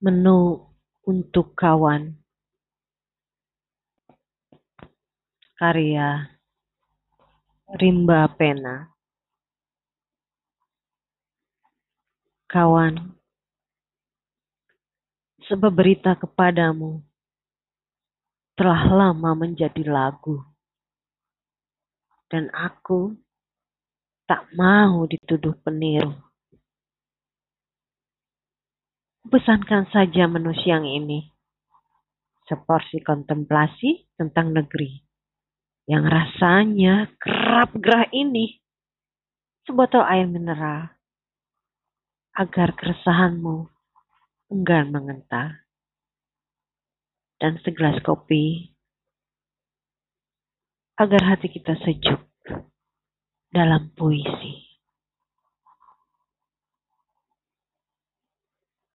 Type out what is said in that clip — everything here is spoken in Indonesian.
Menu untuk kawan karya Rimba Pena. Kawan, sebab berita kepadamu telah lama menjadi lagu. Dan aku tak mau dituduh peniru. Pesankan saja menu siang ini. Seporsi kontemplasi tentang negeri. Yang rasanya kerap gerah ini. Sebotol air mineral. Agar keresahanmu enggan mengentar. Dan segelas kopi. Agar hati kita sejuk dalam puisi.